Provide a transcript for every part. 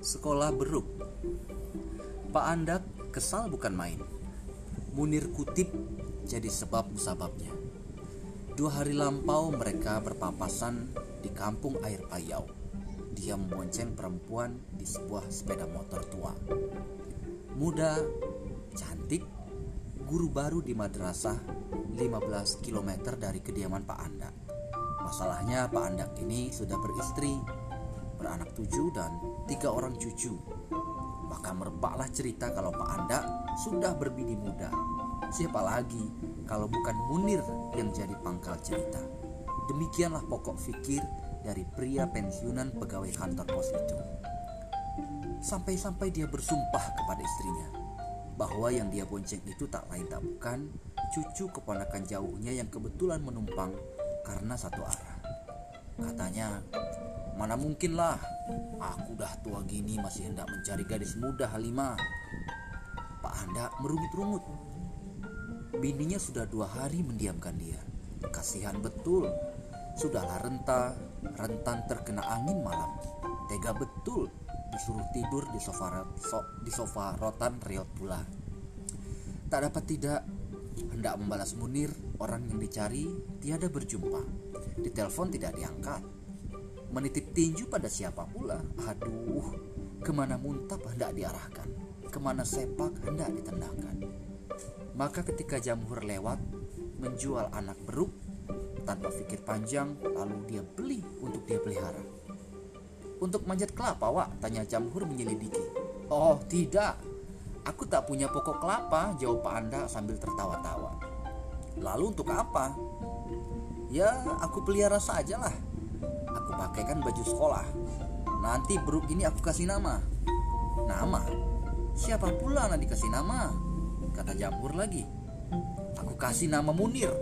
Sekolah beruk. Pak Andak kesal bukan main. Munir kutip jadi sebab musababnya. Dua hari lampau mereka berpapasan di kampung air payau. Dia membonceng perempuan di sebuah sepeda motor tua. Muda, cantik, guru baru di madrasah 15 km dari kediaman Pak Andak. Masalahnya Pak Andak ini sudah beristri beranak tujuh dan tiga orang cucu. Maka merebaklah cerita kalau Pak Anda sudah berbini muda. Siapa lagi kalau bukan Munir yang jadi pangkal cerita. Demikianlah pokok fikir dari pria pensiunan pegawai kantor pos itu. Sampai-sampai dia bersumpah kepada istrinya bahwa yang dia bonceng itu tak lain tak bukan cucu keponakan jauhnya yang kebetulan menumpang karena satu arah. Katanya, Mana mungkin lah, aku dah tua gini masih hendak mencari gadis muda Halimah. Pak Anda merungut-rungut. Bininya sudah dua hari mendiamkan dia. Kasihan betul. Sudahlah renta, rentan terkena angin malam. Tega betul disuruh tidur di sofa so, di sofa rotan riot pula. Tak dapat tidak, hendak membalas Munir, orang yang dicari tiada berjumpa. Di telepon tidak diangkat menitip tinju pada siapa pula? Aduh, ke mana muntap hendak diarahkan, ke mana sepak hendak ditendangkan. Maka ketika jamhur lewat, menjual anak beruk, tanpa pikir panjang, lalu dia beli untuk dia pelihara. Untuk manjat kelapa, Wak? Tanya jamhur menyelidiki. Oh, tidak. Aku tak punya pokok kelapa, jawab Pak Anda sambil tertawa-tawa. Lalu untuk apa? Ya, aku pelihara sajalah Aku pakaikan baju sekolah. Nanti beruk ini aku kasih nama. Nama? Siapa pula nanti kasih nama? Kata Jamur lagi. Aku kasih nama Munir.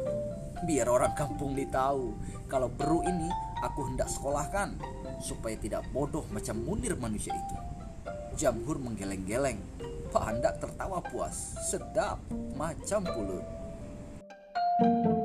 Biar orang kampung tahu kalau beruk ini aku hendak sekolahkan supaya tidak bodoh macam Munir manusia itu. Jamhur menggeleng-geleng. Pak Andak tertawa puas, sedap macam pulut. thank